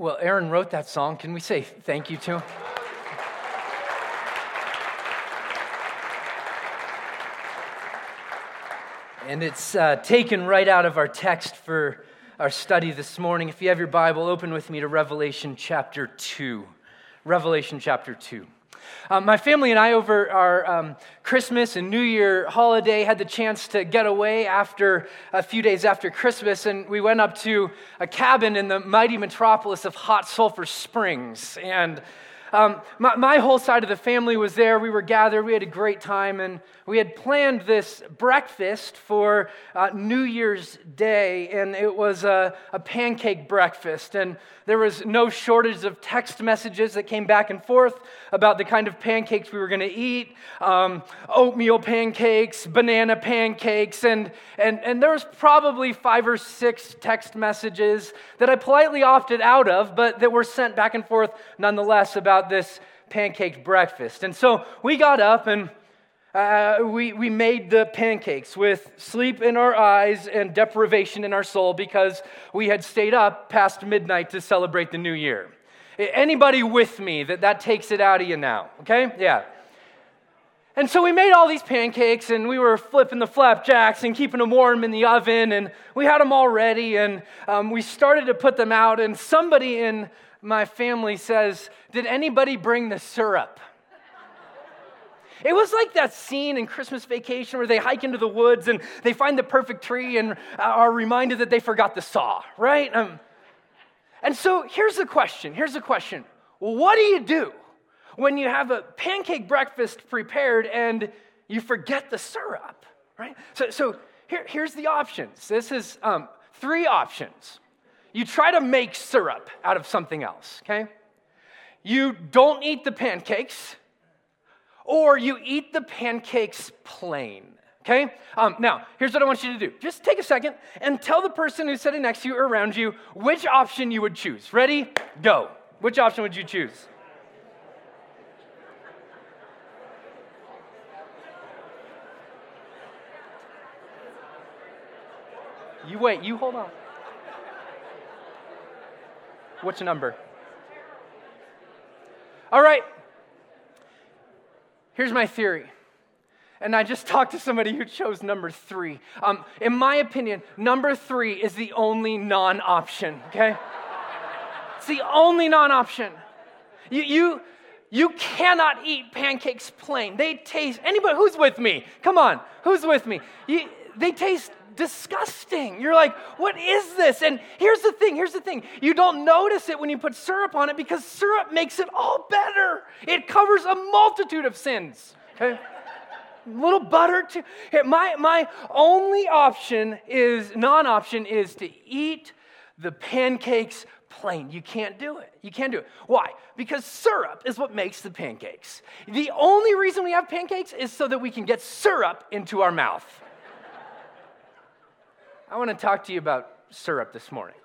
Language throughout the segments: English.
Well, Aaron wrote that song. Can we say thank you to him? And it's uh, taken right out of our text for our study this morning. If you have your Bible, open with me to Revelation chapter 2. Revelation chapter 2. Um, my family and I, over our um, Christmas and New Year holiday, had the chance to get away after a few days after Christmas, and we went up to a cabin in the mighty metropolis of Hot Sulphur Springs. And um, my, my, whole side of the family was there. We were gathered. We had a great time. And we had planned this breakfast for uh, New Year's Day. And it was a, a, pancake breakfast. And there was no shortage of text messages that came back and forth about the kind of pancakes we were going to eat um, oatmeal pancakes, banana pancakes. And, and, and there was probably five or six text messages that I politely opted out of, but that were sent back and forth nonetheless about about this pancake breakfast. And so we got up and uh, we, we made the pancakes with sleep in our eyes and deprivation in our soul because we had stayed up past midnight to celebrate the new year. Anybody with me that that takes it out of you now? Okay? Yeah. And so we made all these pancakes and we were flipping the flapjacks and keeping them warm in the oven and we had them all ready and um, we started to put them out and somebody in my family says, Did anybody bring the syrup? It was like that scene in Christmas Vacation where they hike into the woods and they find the perfect tree and are reminded that they forgot the saw, right? Um, and so here's the question here's the question What do you do when you have a pancake breakfast prepared and you forget the syrup, right? So, so here, here's the options. This is um, three options you try to make syrup out of something else, okay? You don't eat the pancakes, or you eat the pancakes plain, okay? Um, now, here's what I want you to do just take a second and tell the person who's sitting next to you or around you which option you would choose. Ready? Go. Which option would you choose? You wait, you hold on. Which number? All right. Here's my theory. And I just talked to somebody who chose number three. Um, in my opinion, number three is the only non option, okay? it's the only non option. You, you, you cannot eat pancakes plain. They taste, anybody, who's with me? Come on, who's with me? You, they taste disgusting. You're like, what is this? And here's the thing here's the thing. You don't notice it when you put syrup on it because syrup makes it all better. It covers a multitude of sins. Okay? little butter too. My, my only option is, non option, is to eat the pancakes plain. You can't do it. You can't do it. Why? Because syrup is what makes the pancakes. The only reason we have pancakes is so that we can get syrup into our mouth. I want to talk to you about syrup this morning.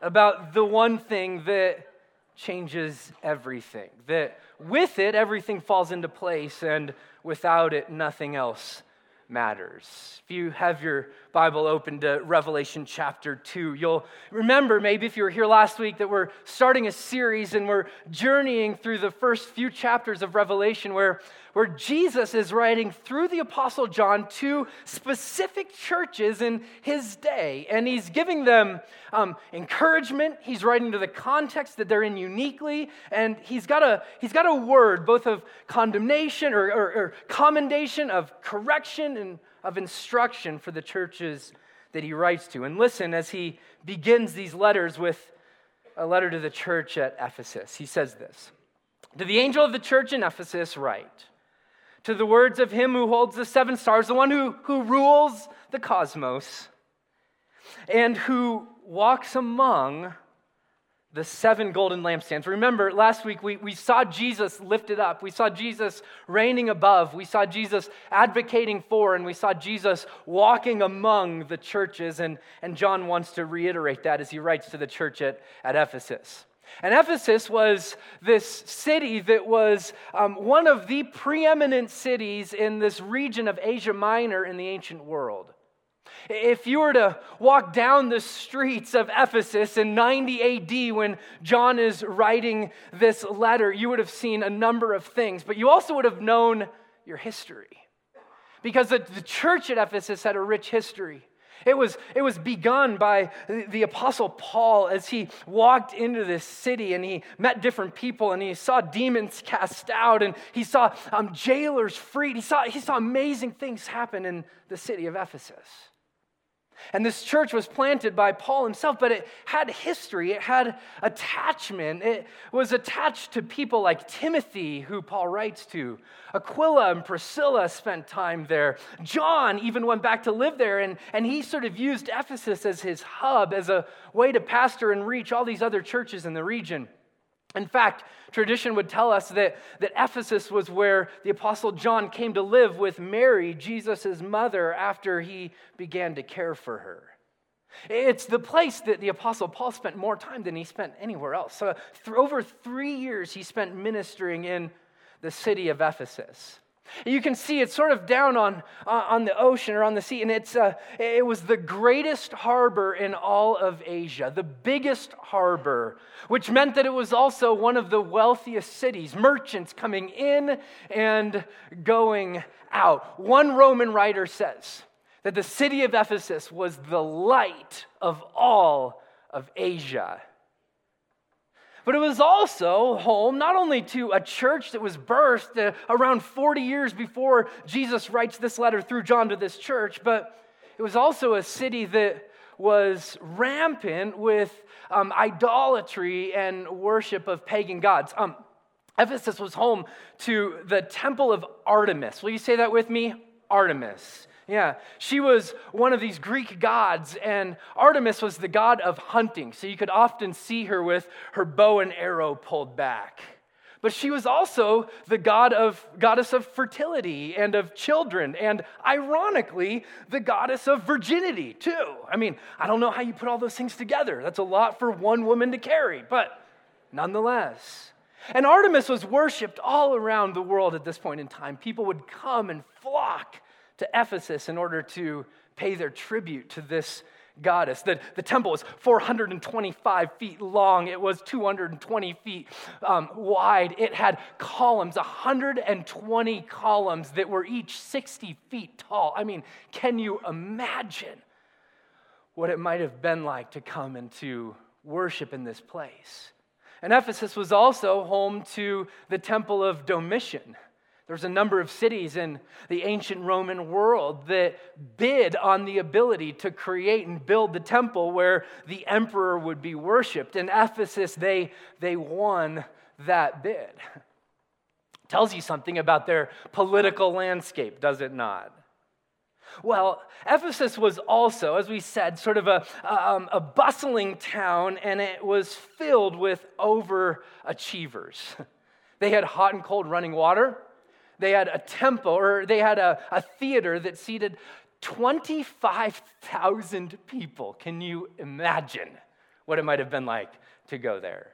about the one thing that changes everything. That with it, everything falls into place, and without it, nothing else matters. If you have your Bible open to Revelation chapter 2, you'll remember maybe if you were here last week that we're starting a series and we're journeying through the first few chapters of Revelation where, where Jesus is writing through the Apostle John to specific churches in his day. And he's giving them um, encouragement, he's writing to the context that they're in uniquely, and he's got a, he's got a word both of condemnation or, or, or commendation, of correction, and of instruction for the churches that he writes to. And listen as he begins these letters with a letter to the church at Ephesus. He says this To the angel of the church in Ephesus, write, to the words of him who holds the seven stars, the one who, who rules the cosmos, and who walks among the seven golden lampstands. Remember, last week we, we saw Jesus lifted up. We saw Jesus reigning above. We saw Jesus advocating for, and we saw Jesus walking among the churches. And, and John wants to reiterate that as he writes to the church at, at Ephesus. And Ephesus was this city that was um, one of the preeminent cities in this region of Asia Minor in the ancient world. If you were to walk down the streets of Ephesus in 90 AD when John is writing this letter, you would have seen a number of things, but you also would have known your history. Because the, the church at Ephesus had a rich history. It was, it was begun by the Apostle Paul as he walked into this city and he met different people and he saw demons cast out and he saw um, jailers freed. He saw, he saw amazing things happen in the city of Ephesus. And this church was planted by Paul himself, but it had history, it had attachment. It was attached to people like Timothy, who Paul writes to. Aquila and Priscilla spent time there. John even went back to live there, and, and he sort of used Ephesus as his hub, as a way to pastor and reach all these other churches in the region. In fact, tradition would tell us that, that Ephesus was where the Apostle John came to live with Mary, Jesus' mother, after he began to care for her. It's the place that the Apostle Paul spent more time than he spent anywhere else. So, over three years, he spent ministering in the city of Ephesus. You can see it's sort of down on, uh, on the ocean or on the sea, and it's, uh, it was the greatest harbor in all of Asia, the biggest harbor, which meant that it was also one of the wealthiest cities, merchants coming in and going out. One Roman writer says that the city of Ephesus was the light of all of Asia. But it was also home not only to a church that was birthed uh, around 40 years before Jesus writes this letter through John to this church, but it was also a city that was rampant with um, idolatry and worship of pagan gods. Um, Ephesus was home to the temple of Artemis. Will you say that with me? Artemis. Yeah, she was one of these Greek gods, and Artemis was the god of hunting. So you could often see her with her bow and arrow pulled back. But she was also the god of, goddess of fertility and of children, and ironically, the goddess of virginity, too. I mean, I don't know how you put all those things together. That's a lot for one woman to carry, but nonetheless. And Artemis was worshiped all around the world at this point in time. People would come and flock to Ephesus in order to pay their tribute to this goddess. The, the temple was 425 feet long, it was 220 feet um, wide. It had columns, 120 columns that were each 60 feet tall. I mean, can you imagine what it might have been like to come and to worship in this place? And Ephesus was also home to the temple of Domitian. There's a number of cities in the ancient Roman world that bid on the ability to create and build the temple where the emperor would be worshiped. In Ephesus, they, they won that bid. Tells you something about their political landscape, does it not? Well, Ephesus was also, as we said, sort of a, um, a bustling town, and it was filled with overachievers. They had hot and cold running water. They had a temple, or they had a, a theater that seated 25,000 people. Can you imagine what it might have been like to go there?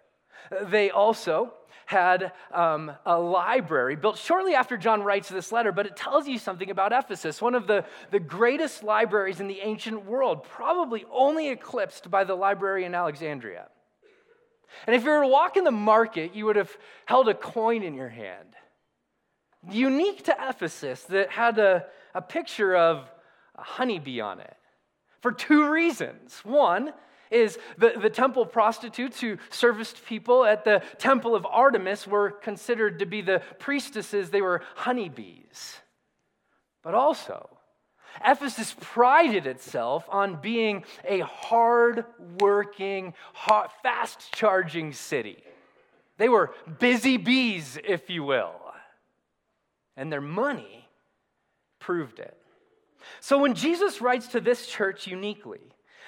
They also had um, a library built shortly after John writes this letter, but it tells you something about Ephesus, one of the, the greatest libraries in the ancient world, probably only eclipsed by the library in Alexandria. And if you were to walk in the market, you would have held a coin in your hand unique to Ephesus that had a, a picture of a honeybee on it for two reasons. One is the, the temple prostitutes who serviced people at the temple of Artemis were considered to be the priestesses, they were honeybees. But also, Ephesus prided itself on being a hard working, fast charging city. They were busy bees, if you will and their money proved it. So when Jesus writes to this church uniquely,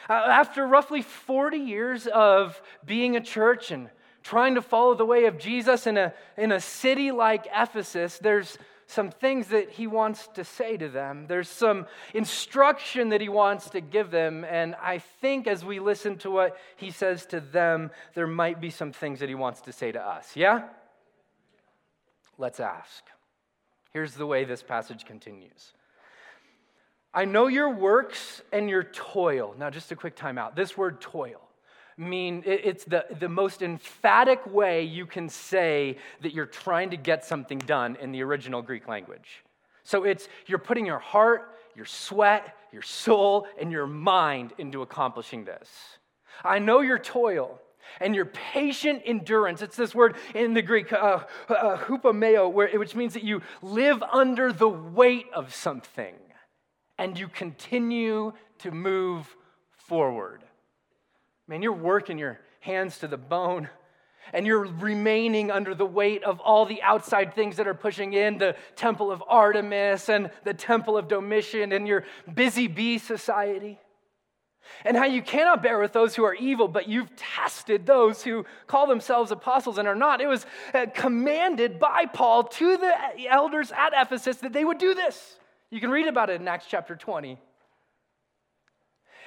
uh, after roughly 40 years of being a church and trying to follow the way of Jesus in a, in a city like Ephesus, there's some things that he wants to say to them. There's some instruction that he wants to give them. And I think as we listen to what he says to them, there might be some things that he wants to say to us. Yeah? Let's ask. Here's the way this passage continues I know your works and your toil. Now, just a quick timeout. This word toil mean it's the, the most emphatic way you can say that you're trying to get something done in the original Greek language. So it's you're putting your heart, your sweat, your soul, and your mind into accomplishing this. I know your toil and your patient endurance. It's this word in the Greek, uh, uh, which means that you live under the weight of something and you continue to move forward. Man, you're working your hands to the bone and you're remaining under the weight of all the outside things that are pushing in the temple of Artemis and the temple of Domitian and your busy bee society. And how you cannot bear with those who are evil, but you've tested those who call themselves apostles and are not. It was uh, commanded by Paul to the elders at Ephesus that they would do this. You can read about it in Acts chapter 20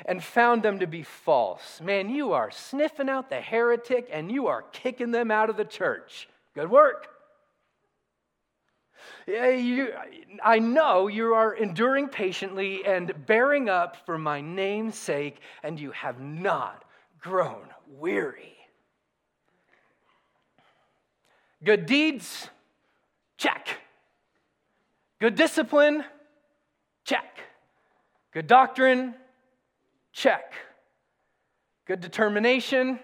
and found them to be false. Man, you are sniffing out the heretic and you are kicking them out of the church. Good work. You, I know you are enduring patiently and bearing up for my name's sake, and you have not grown weary. Good deeds, check. Good discipline, check. Good doctrine, Check. Good determination?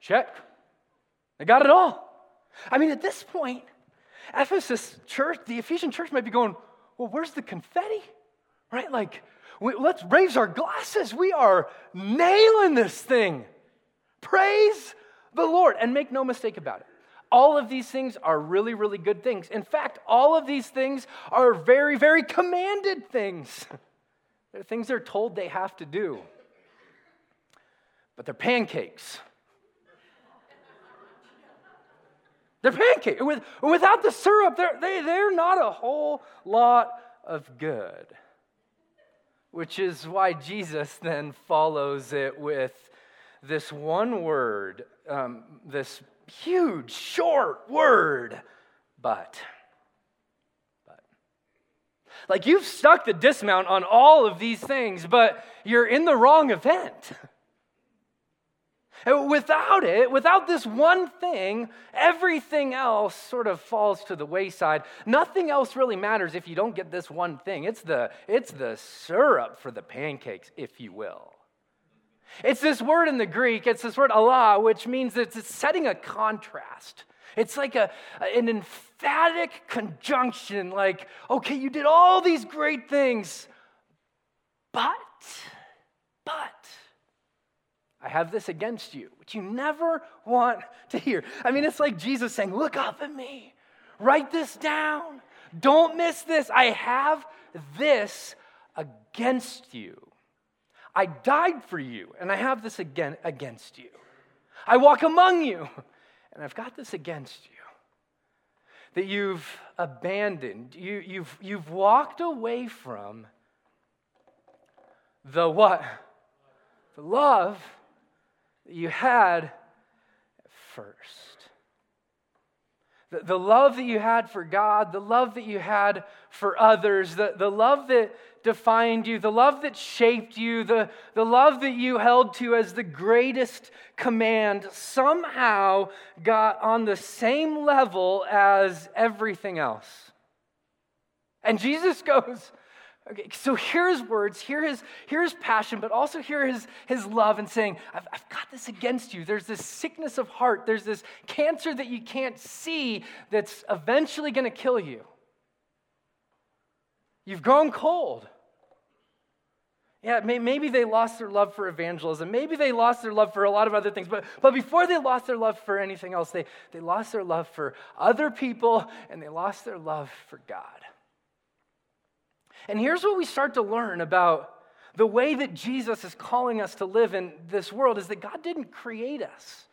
Check. I got it all. I mean, at this point, Ephesus church, the Ephesian church might be going, well, where's the confetti? Right? Like, we, let's raise our glasses. We are nailing this thing. Praise the Lord. And make no mistake about it. All of these things are really, really good things. In fact, all of these things are very, very commanded things. They're things they're told they have to do. But they're pancakes. They're pancakes. With, without the syrup, they're, they, they're not a whole lot of good. Which is why Jesus then follows it with this one word, um, this huge, short word, but. Like you've stuck the dismount on all of these things, but you're in the wrong event. without it, without this one thing, everything else sort of falls to the wayside. Nothing else really matters if you don't get this one thing. It's the, it's the syrup for the pancakes, if you will. It's this word in the Greek, it's this word alla, which means it's setting a contrast. It's like a, an emphatic conjunction, like, okay, you did all these great things, but, but, I have this against you, which you never want to hear. I mean, it's like Jesus saying, Look up at me, write this down, don't miss this. I have this against you. I died for you, and I have this again against you. I walk among you, and I've got this against you that you've abandoned, you, you've, you've walked away from the what? The love you had first. The, the love that you had for God, the love that you had for others, the, the love that defined you, the love that shaped you, the, the love that you held to as the greatest command, somehow got on the same level as everything else. And Jesus goes, Okay, so hear his words, hear his, hear his passion, but also hear his, his love and saying, I've, I've got this against you. There's this sickness of heart. There's this cancer that you can't see that's eventually going to kill you. You've grown cold. Yeah, maybe they lost their love for evangelism. Maybe they lost their love for a lot of other things. But, but before they lost their love for anything else, they, they lost their love for other people and they lost their love for God. And here's what we start to learn about the way that Jesus is calling us to live in this world is that God didn't create us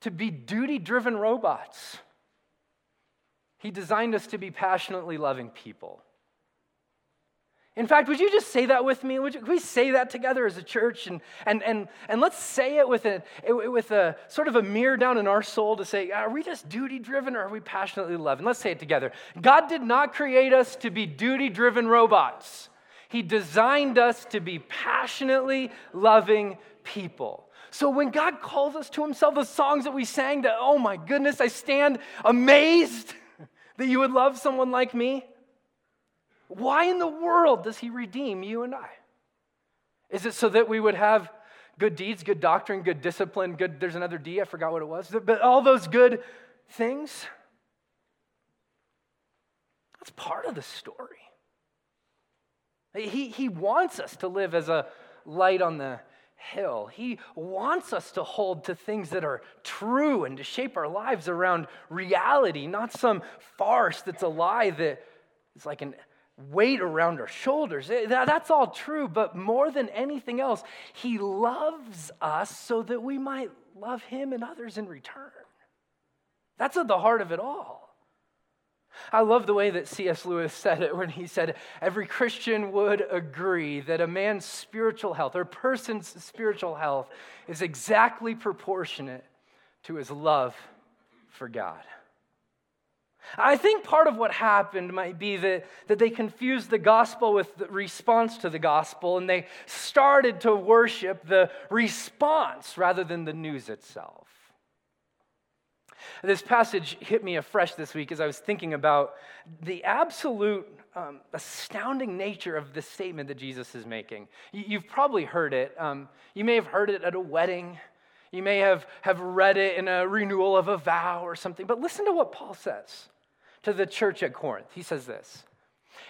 to be duty driven robots. He designed us to be passionately loving people. In fact, would you just say that with me? Would you, we say that together as a church? And, and, and, and let's say it with, a, with a sort of a mirror down in our soul to say, are we just duty driven or are we passionately loving? Let's say it together. God did not create us to be duty driven robots, He designed us to be passionately loving people. So when God calls us to Himself, the songs that we sang, that, oh my goodness, I stand amazed that you would love someone like me. Why in the world does he redeem you and I? Is it so that we would have good deeds, good doctrine, good discipline, good, there's another D, I forgot what it was, but all those good things? That's part of the story. He, he wants us to live as a light on the hill. He wants us to hold to things that are true and to shape our lives around reality, not some farce that's a lie that is like an weight around our shoulders. Eh, that's all true, but more than anything else, He loves us so that we might love Him and others in return. That's at the heart of it all. I love the way that C.S. Lewis said it when he said, Every Christian would agree that a man's spiritual health or person's spiritual health is exactly proportionate to his love for God. I think part of what happened might be that, that they confused the gospel with the response to the gospel, and they started to worship the response rather than the news itself. This passage hit me afresh this week as I was thinking about the absolute um, astounding nature of the statement that Jesus is making. You, have probably heard it. Um, you may have heard it at a wedding. You may have, have read it in a renewal of a vow or something. But listen to what Paul says to the church at Corinth. He says this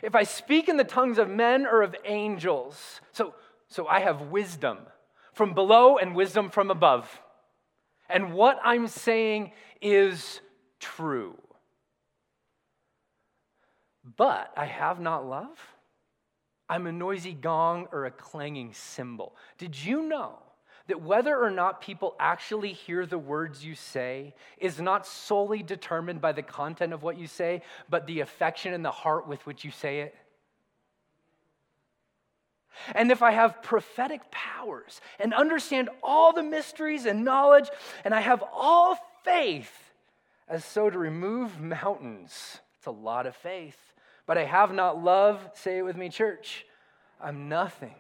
If I speak in the tongues of men or of angels, so, so I have wisdom from below and wisdom from above. And what I'm saying is true. But I have not love. I'm a noisy gong or a clanging cymbal. Did you know that whether or not people actually hear the words you say is not solely determined by the content of what you say, but the affection and the heart with which you say it? And if I have prophetic powers and understand all the mysteries and knowledge, and I have all faith as so to remove mountains, it's a lot of faith, but I have not love, say it with me, church, I'm nothing.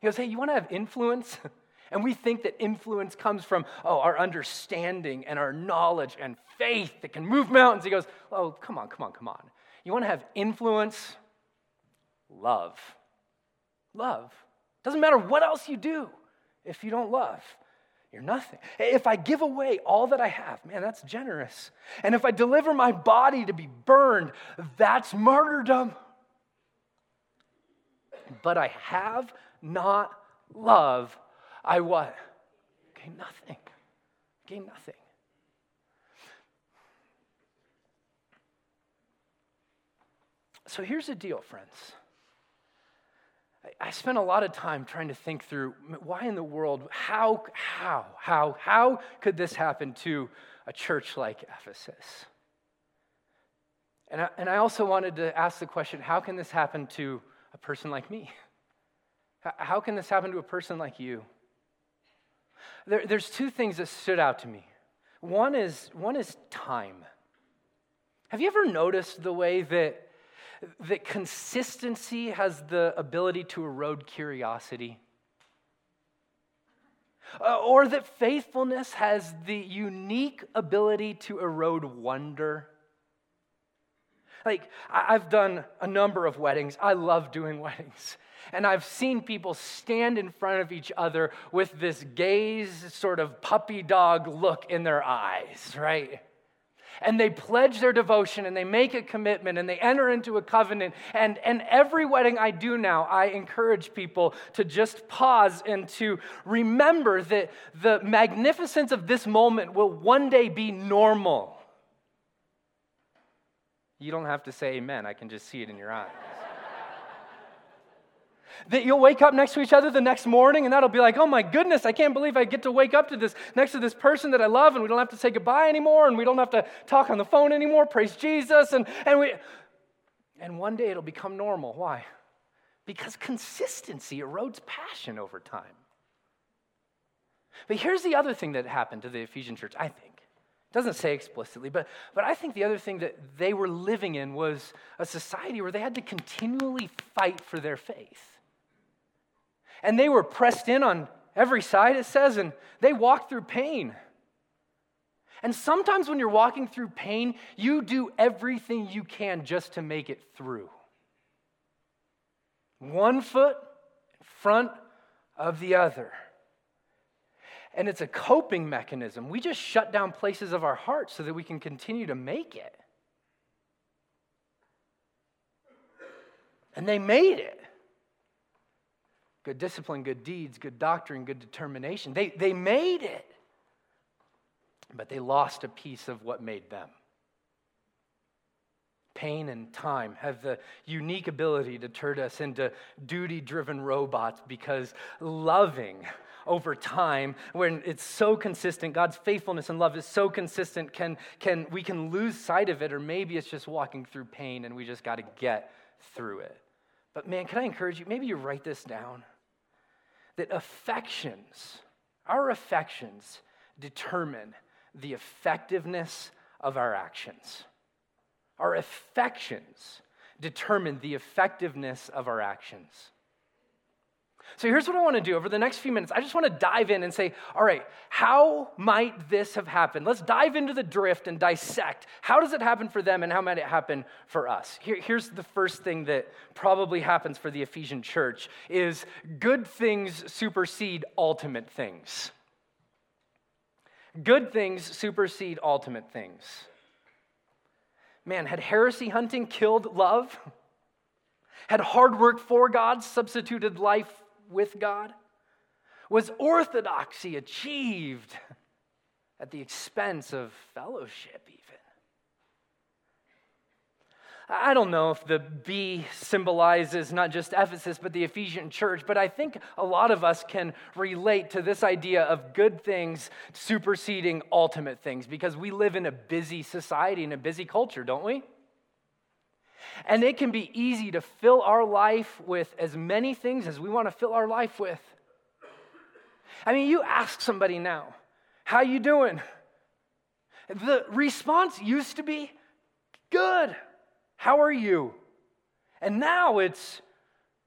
He goes, Hey, you want to have influence? And we think that influence comes from, oh, our understanding and our knowledge and faith that can move mountains. He goes, oh, come on, come on, come on. You want to have influence? Love. Love. Doesn't matter what else you do if you don't love. You're nothing. If I give away all that I have, man, that's generous. And if I deliver my body to be burned, that's martyrdom. But I have not love I what? Gain nothing. Gain nothing. So here's the deal, friends. I spent a lot of time trying to think through why in the world, how, how, how, how could this happen to a church like Ephesus? And I, and I also wanted to ask the question how can this happen to a person like me? How can this happen to a person like you? There, there's two things that stood out to me. One is, one is time. Have you ever noticed the way that, that consistency has the ability to erode curiosity? Uh, or that faithfulness has the unique ability to erode wonder? Like, I've done a number of weddings. I love doing weddings. And I've seen people stand in front of each other with this gaze, sort of puppy dog look in their eyes, right? and they pledge their devotion and they make a commitment and they enter into a covenant. And, and every wedding I do now, I encourage people to just pause and to remember that the magnificence of this moment will one day be normal. You don't have to say amen, I can just see it in your eyes. That you'll wake up next to each other the next morning and that'll be like, oh my goodness, I can't believe I get to wake up to this next to this person that I love and we don't have to say goodbye anymore and we don't have to talk on the phone anymore. Praise Jesus. And, and we and one day it'll become normal. Why? because consistency erodes passion over time. But here's the other thing that happened to the Ephesian church, I think. Doesn't say explicitly, but, but I think the other thing that they were living in was a society where they had to continually fight for their faith. And they were pressed in on every side, it says, and they walked through pain. And sometimes when you're walking through pain, you do everything you can just to make it through. One foot in front of the other. And it's a coping mechanism. We just shut down places of our heart so that we can continue to make it. And they made it. Good discipline, good deeds, good doctrine, good determination. They, they made it. But they lost a piece of what made them. Pain and time have the unique ability to turn us into duty driven robots because loving over time, when it's so consistent, God's faithfulness and love is so consistent, can, can, we can lose sight of it, or maybe it's just walking through pain and we just got to get through it. But man, can I encourage you? Maybe you write this down that affections, our affections, determine the effectiveness of our actions. Our affections determine the effectiveness of our actions. So here's what I want to do over the next few minutes. I just want to dive in and say, all right, how might this have happened? Let's dive into the drift and dissect. How does it happen for them and how might it happen for us? Here, here's the first thing that probably happens for the Ephesian church is good things supersede ultimate things. Good things supersede ultimate things. Man, had heresy hunting killed love? Had hard work for God substituted life with God? Was orthodoxy achieved at the expense of fellowship, even? I don't know if the bee symbolizes not just Ephesus, but the Ephesian church, but I think a lot of us can relate to this idea of good things superseding ultimate things because we live in a busy society and a busy culture, don't we? And it can be easy to fill our life with as many things as we want to fill our life with. I mean, you ask somebody now, how you doing? The response used to be, good. How are you? And now it's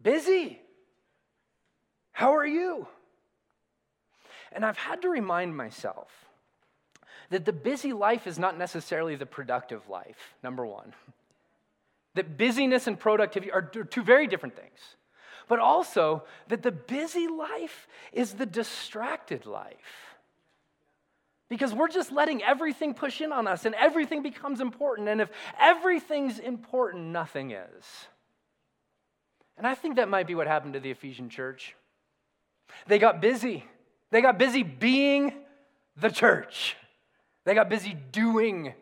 busy. How are you? And I've had to remind myself that the busy life is not necessarily the productive life, number one. That busyness and productivity are two very different things. But also that the busy life is the distracted life. Because we're just letting everything push in on us and everything becomes important. And if everything's important, nothing is. And I think that might be what happened to the Ephesian church. They got busy. They got busy being the church. They got busy doing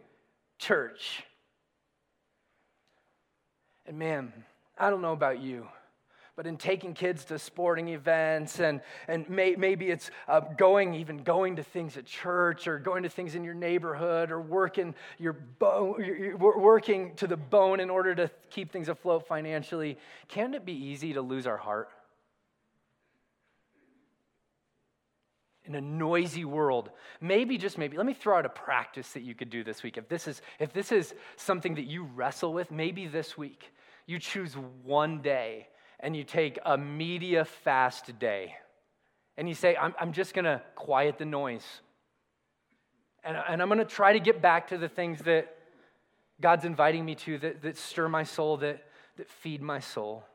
church. And man, I don't know about you, but in taking kids to sporting events and, and may, maybe it's uh, going, even going to things at church or going to things in your neighborhood or working, your bo- you're working to the bone in order to keep things afloat financially, can it be easy to lose our heart? in a noisy world maybe just maybe let me throw out a practice that you could do this week if this is if this is something that you wrestle with maybe this week you choose one day and you take a media fast day and you say i'm, I'm just going to quiet the noise and, and i'm going to try to get back to the things that god's inviting me to that, that stir my soul that, that feed my soul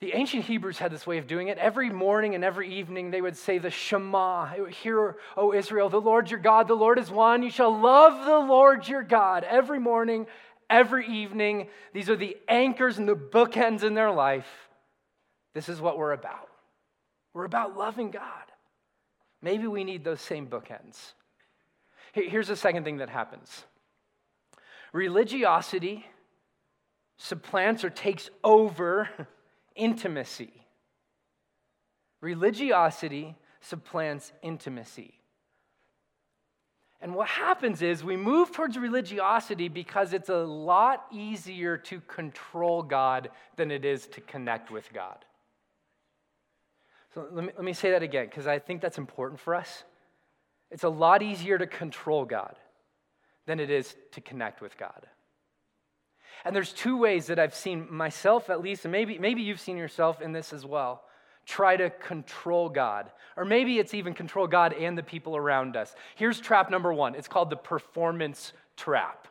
the ancient Hebrews had this way of doing it. Every morning and every evening, they would say the Shema. Hear, O Israel, the Lord your God, the Lord is one. You shall love the Lord your God every morning, every evening. These are the anchors and the bookends in their life. This is what we're about. We're about loving God. Maybe we need those same bookends. Here's the second thing that happens religiosity supplants or takes over intimacy. Religiosity supplants intimacy. And what happens is we move towards religiosity because it's a lot easier to control God than it is to connect with God. So let me, let me say that again because I think that's important for us. It's a lot easier to control God than it is to connect with God. And there's two ways that I've seen myself, at least, and maybe, maybe you've seen yourself in this as well, try to control God. Or maybe it's even control God and the people around us. Here's trap number one it's called the performance trap.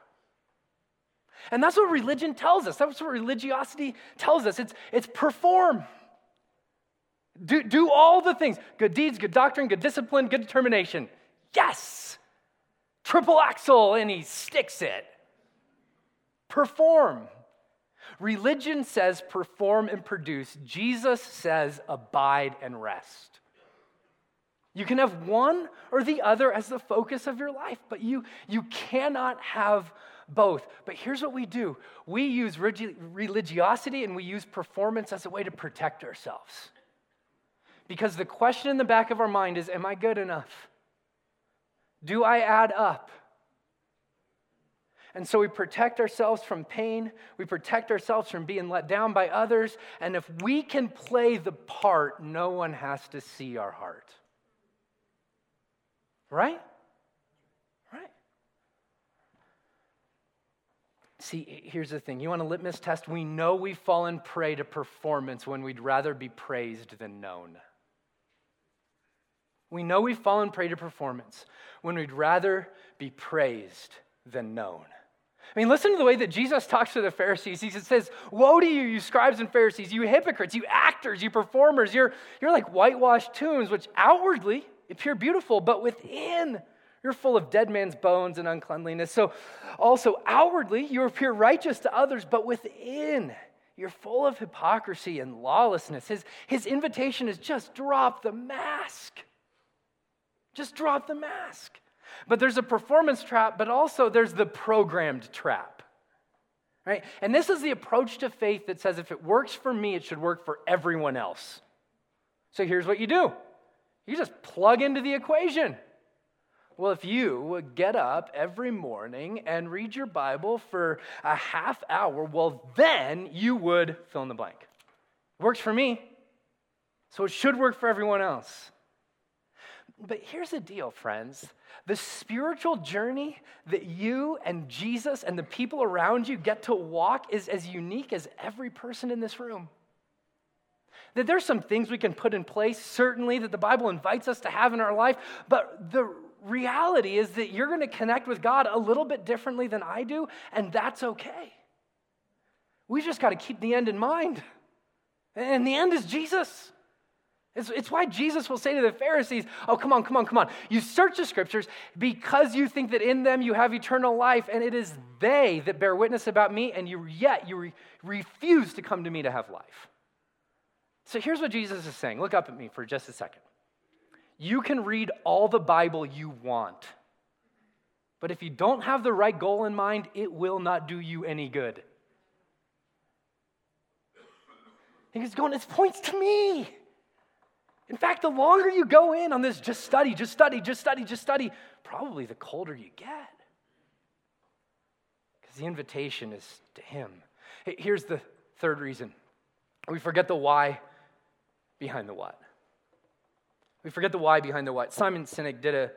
And that's what religion tells us. That's what religiosity tells us. It's, it's perform. Do, do all the things good deeds, good doctrine, good discipline, good determination. Yes! Triple axel, and he sticks it. Perform. Religion says perform and produce. Jesus says abide and rest. You can have one or the other as the focus of your life, but you, you cannot have both. But here's what we do we use religiosity and we use performance as a way to protect ourselves. Because the question in the back of our mind is Am I good enough? Do I add up? And so we protect ourselves from pain. We protect ourselves from being let down by others. And if we can play the part, no one has to see our heart. Right? Right. See, here's the thing. You want a litmus test? We know we've fallen prey to performance when we'd rather be praised than known. We know we've fallen prey to performance when we'd rather be praised than known. I mean, listen to the way that Jesus talks to the Pharisees. He says, Woe to you, you scribes and Pharisees, you hypocrites, you actors, you performers. You're, you're like whitewashed tombs, which outwardly appear beautiful, but within you're full of dead man's bones and uncleanliness. So also outwardly you appear righteous to others, but within you're full of hypocrisy and lawlessness. His, his invitation is just drop the mask. Just drop the mask. But there's a performance trap, but also there's the programmed trap. Right? And this is the approach to faith that says if it works for me, it should work for everyone else. So here's what you do you just plug into the equation. Well, if you would get up every morning and read your Bible for a half hour, well, then you would fill in the blank. Works for me, so it should work for everyone else. But here's the deal, friends. The spiritual journey that you and Jesus and the people around you get to walk is as unique as every person in this room. That there's some things we can put in place, certainly, that the Bible invites us to have in our life, but the reality is that you're going to connect with God a little bit differently than I do, and that's okay. We just got to keep the end in mind. And the end is Jesus. It's, it's why Jesus will say to the Pharisees, Oh, come on, come on, come on. You search the scriptures because you think that in them you have eternal life, and it is they that bear witness about me, and you, yet you re- refuse to come to me to have life. So here's what Jesus is saying. Look up at me for just a second. You can read all the Bible you want, but if you don't have the right goal in mind, it will not do you any good. He's going, it points to me. In fact, the longer you go in on this, just study, just study, just study, just study, probably the colder you get. Because the invitation is to Him. Here's the third reason we forget the why behind the what. We forget the why behind the what. Simon Sinek did a,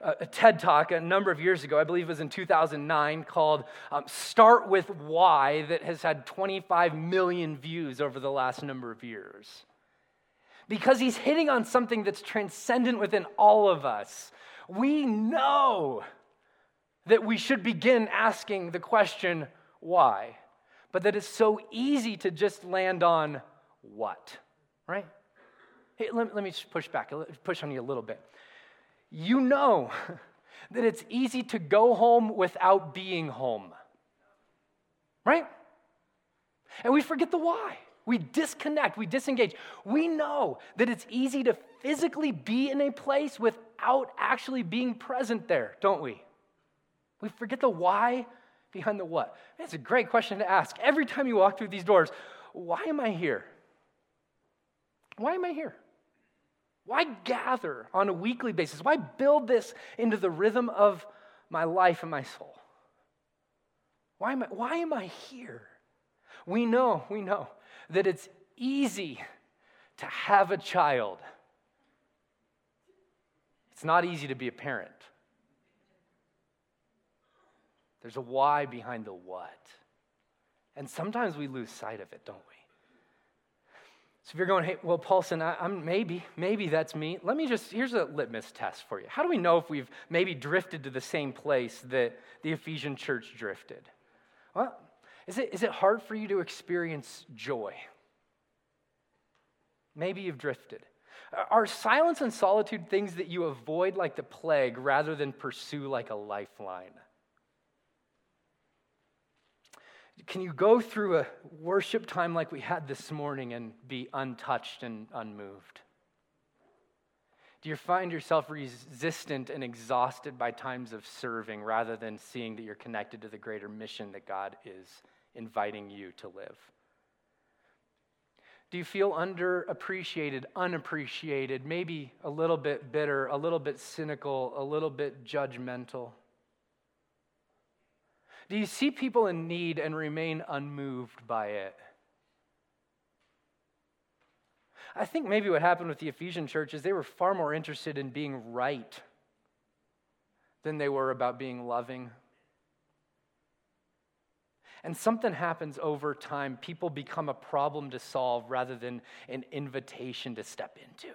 a TED talk a number of years ago, I believe it was in 2009, called um, Start with Why, that has had 25 million views over the last number of years because he's hitting on something that's transcendent within all of us. We know that we should begin asking the question, why? But that it's so easy to just land on what, right? Hey, let, let me push back, push on you a little bit. You know that it's easy to go home without being home, right? And we forget the why. We disconnect, we disengage. We know that it's easy to physically be in a place without actually being present there, don't we? We forget the why behind the what. It's a great question to ask. Every time you walk through these doors, why am I here? Why am I here? Why gather on a weekly basis? Why build this into the rhythm of my life and my soul? Why am I, why am I here? We know, we know that it's easy to have a child. It's not easy to be a parent. There's a why behind the what. And sometimes we lose sight of it, don't we? So if you're going, hey, well, Paulson, I, am maybe, maybe that's me. Let me just, here's a litmus test for you. How do we know if we've maybe drifted to the same place that the Ephesian church drifted? Well, is it, is it hard for you to experience joy? Maybe you've drifted. Are silence and solitude things that you avoid like the plague rather than pursue like a lifeline? Can you go through a worship time like we had this morning and be untouched and unmoved? Do you find yourself resistant and exhausted by times of serving rather than seeing that you're connected to the greater mission that God is inviting you to live? Do you feel underappreciated, unappreciated, maybe a little bit bitter, a little bit cynical, a little bit judgmental? Do you see people in need and remain unmoved by it? I think maybe what happened with the Ephesian church is they were far more interested in being right than they were about being loving. And something happens over time. People become a problem to solve rather than an invitation to step into.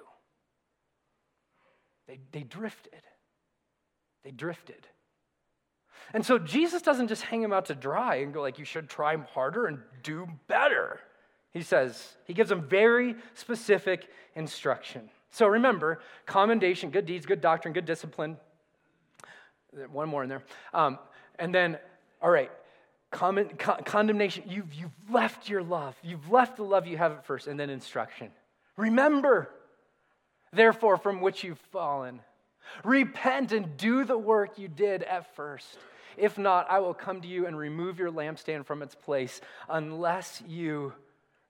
They, they drifted. They drifted. And so Jesus doesn't just hang him out to dry and go like, you should try harder and do better. He says, he gives them very specific instruction. So remember, commendation, good deeds, good doctrine, good discipline. One more in there. Um, and then, all right, con- condemnation. You've, you've left your love. You've left the love you have at first. And then instruction. Remember, therefore, from which you've fallen. Repent and do the work you did at first. If not, I will come to you and remove your lampstand from its place unless you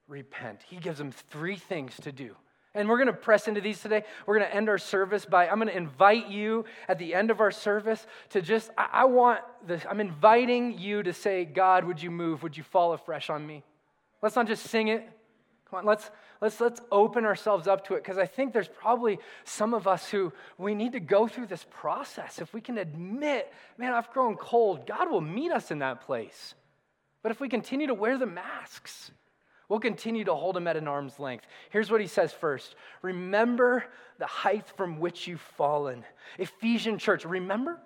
repent. He gives them three things to do. And we're going to press into these today. We're going to end our service by, I'm going to invite you at the end of our service to just, I, I want this, I'm inviting you to say, God, would you move? Would you fall afresh on me? Let's not just sing it. Come on, let's, let's, let's open ourselves up to it because I think there's probably some of us who we need to go through this process. If we can admit, man, I've grown cold, God will meet us in that place. But if we continue to wear the masks, We'll continue to hold him at an arm's length. Here's what he says first Remember the height from which you've fallen. Ephesian church, remember?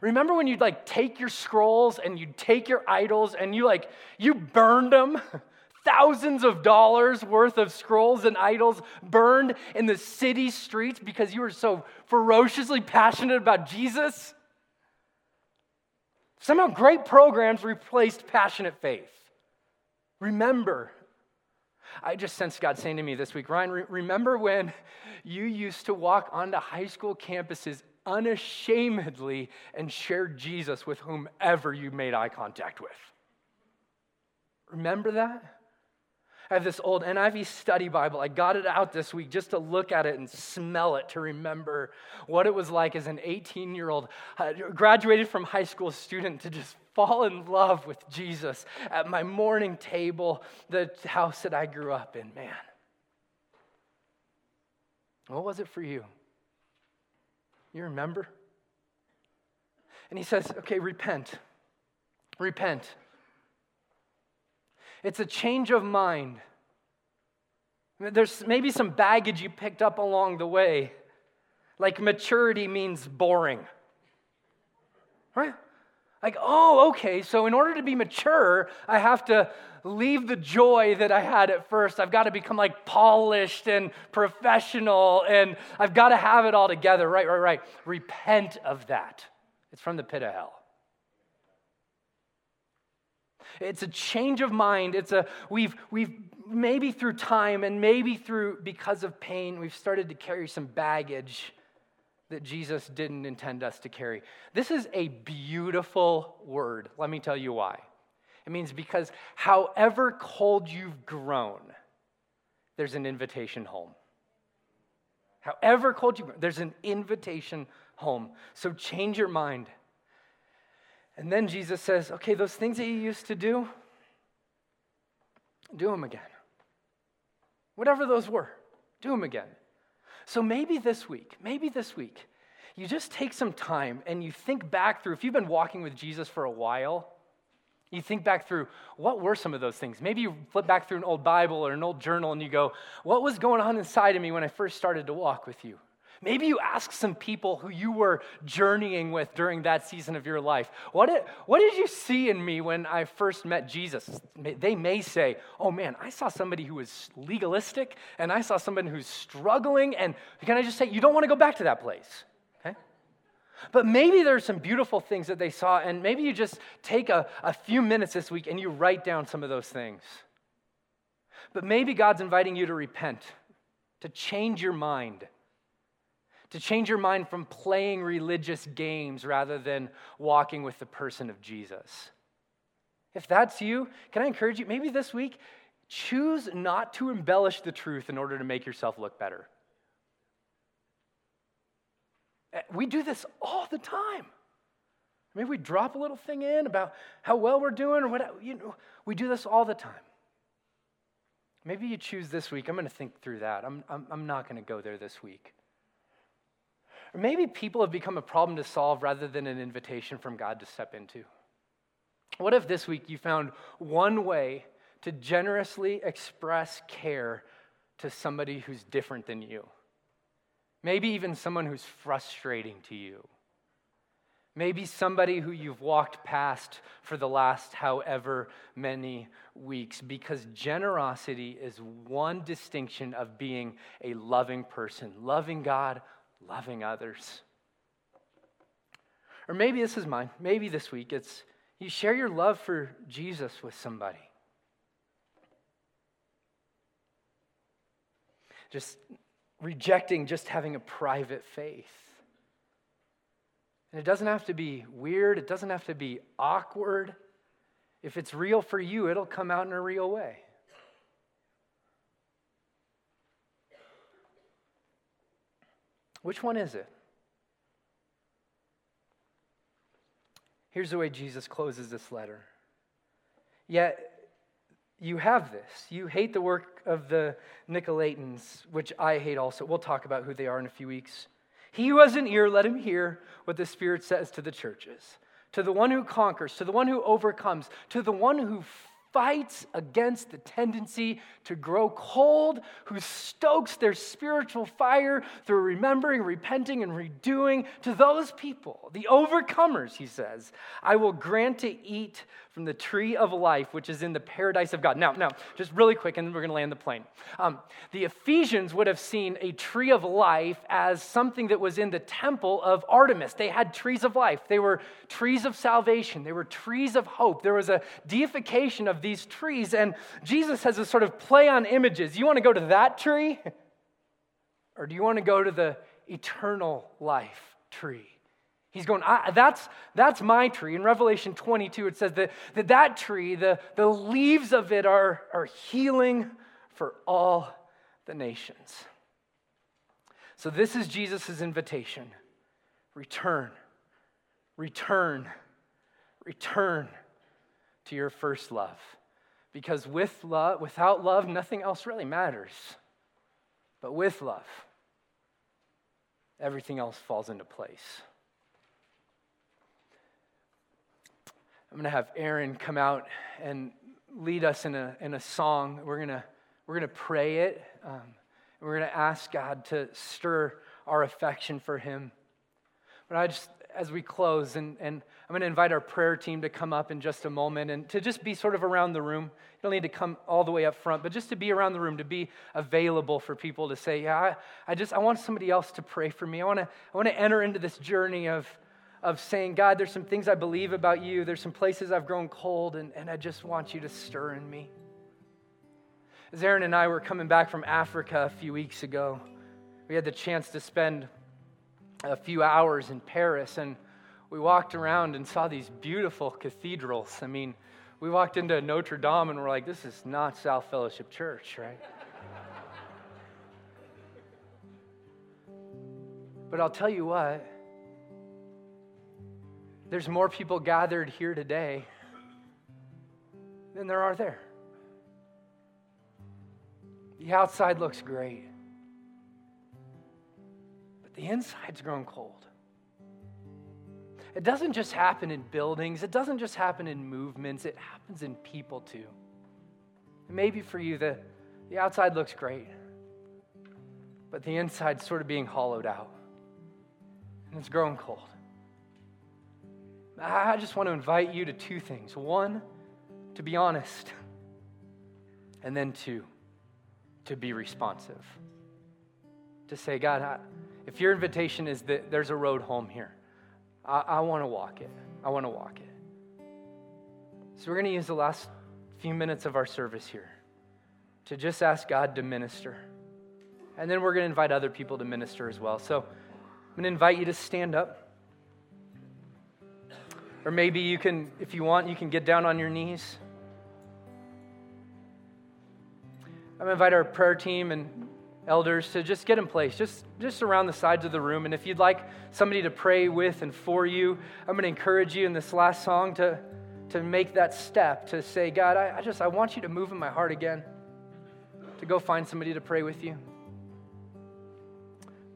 Remember when you'd like take your scrolls and you'd take your idols and you like, you burned them? Thousands of dollars worth of scrolls and idols burned in the city streets because you were so ferociously passionate about Jesus? Somehow great programs replaced passionate faith. Remember, I just sensed God saying to me this week, Ryan, re- remember when you used to walk onto high school campuses unashamedly and share Jesus with whomever you made eye contact with? Remember that? I have this old NIV study Bible. I got it out this week just to look at it and smell it to remember what it was like as an 18 year old, uh, graduated from high school student to just fall in love with Jesus at my morning table, the house that I grew up in. Man. What was it for you? You remember? And he says, okay, repent. Repent. It's a change of mind. There's maybe some baggage you picked up along the way. Like maturity means boring. Right? Like, oh, okay, so in order to be mature, I have to leave the joy that I had at first. I've got to become like polished and professional, and I've got to have it all together. Right, right, right. Repent of that. It's from the pit of hell. It's a change of mind. It's a, we've, we've maybe through time and maybe through, because of pain, we've started to carry some baggage that Jesus didn't intend us to carry. This is a beautiful word. Let me tell you why. It means because however cold you've grown, there's an invitation home. However cold you've there's an invitation home. So change your mind. And then Jesus says, okay, those things that you used to do, do them again. Whatever those were, do them again. So maybe this week, maybe this week, you just take some time and you think back through, if you've been walking with Jesus for a while, you think back through what were some of those things. Maybe you flip back through an old Bible or an old journal and you go, What was going on inside of me when I first started to walk with you? Maybe you ask some people who you were journeying with during that season of your life, what did, what did you see in me when I first met Jesus? They may say, oh man, I saw somebody who was legalistic and I saw somebody who's struggling. And can I just say, you don't want to go back to that place. But maybe there's some beautiful things that they saw, and maybe you just take a, a few minutes this week and you write down some of those things. But maybe God's inviting you to repent, to change your mind to change your mind from playing religious games rather than walking with the person of Jesus. If that's you, can I encourage you, maybe this week, choose not to embellish the truth in order to make yourself look better. Eh, we do this all the time. Maybe we drop a little thing in about how well we're doing or what, you know, we do this all the time. Maybe you choose this week. I'm going to think through that. I'm, I'm, I'm not going to go there this week. Or maybe people have become a problem to solve rather than an invitation from God to step into. What if this week you found one way to generously express care to somebody who's different than you? Maybe even someone who's frustrating to you. Maybe somebody who you've walked past for the last however many weeks, because generosity is one distinction of being a loving person, loving God, loving others. Or maybe this is mine. Maybe this week it's you share your love for Jesus with somebody. Just rejecting just having a private faith. And it doesn't have to be weird, it doesn't have to be awkward. If it's real for you, it'll come out in a real way. Which one is it? Here's the way Jesus closes this letter. Yet you have this. You hate the work of the Nicolaitans, which I hate also. We'll talk about who they are in a few weeks. He who has an ear, let him hear what the Spirit says to the churches. To the one who conquers, to the one who overcomes, to the one who fights against the tendency to grow cold, who stokes their spiritual fire through remembering, repenting, and redoing. To those people, the overcomers, he says, I will grant to eat from the tree of life, which is in the paradise of God. Now, now, just really quick, and we're going to land the plane. Um, the Ephesians would have seen a tree of life as something that was in the temple of Artemis. They had trees of life, they were trees of salvation, they were trees of hope. There was a deification of these trees, and Jesus has a sort of play on images. You want to go to that tree? Or do you want to go to the eternal life tree? He's going, that's, that's my tree. In Revelation 22, it says that that, that tree, the, the leaves of it are, are healing for all the nations. So, this is Jesus' invitation return, return, return to your first love. Because with love, without love, nothing else really matters. But with love, everything else falls into place. I'm going to have Aaron come out and lead us in a, in a song. We're going to, we're to pray it. Um, we're going to ask God to stir our affection for Him. But I just, as we close, and, and I'm going to invite our prayer team to come up in just a moment and to just be sort of around the room. You don't need to come all the way up front, but just to be around the room, to be available for people to say, Yeah, I, I just, I want somebody else to pray for me. I want to, I want to enter into this journey of, of saying, God, there's some things I believe about you. There's some places I've grown cold, and, and I just want you to stir in me. As Aaron and I were coming back from Africa a few weeks ago, we had the chance to spend a few hours in Paris, and we walked around and saw these beautiful cathedrals. I mean, we walked into Notre Dame and we're like, this is not South Fellowship Church, right? But I'll tell you what, there's more people gathered here today than there are there. The outside looks great, the inside's grown cold. It doesn't just happen in buildings, it doesn't just happen in movements, it happens in people too. And maybe for you, the, the outside looks great, but the inside's sort of being hollowed out, and it's growing cold. I just want to invite you to two things. One, to be honest, and then two, to be responsive. To say, God, if your invitation is that there's a road home here, I, I want to walk it. I want to walk it. So we're going to use the last few minutes of our service here to just ask God to minister. And then we're going to invite other people to minister as well. So I'm going to invite you to stand up. Or maybe you can, if you want, you can get down on your knees. I'm going to invite our prayer team and elders to just get in place, just, just around the sides of the room. And if you'd like somebody to pray with and for you, I'm going to encourage you in this last song to, to make that step to say, God, I, I just, I want you to move in my heart again, to go find somebody to pray with you.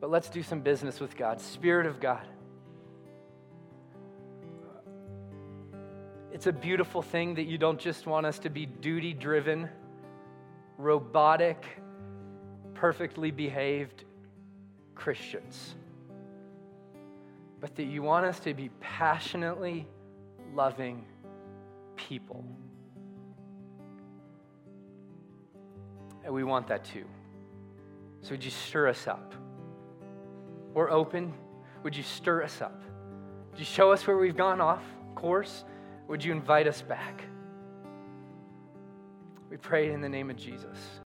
But let's do some business with God. Spirit of God. It's a beautiful thing that you don't just want us to be duty driven, robotic, perfectly behaved Christians, but that you want us to be passionately loving people. And we want that too. So would you stir us up? We're open. Would you stir us up? Would you show us where we've gone off course? Would you invite us back? We pray in the name of Jesus.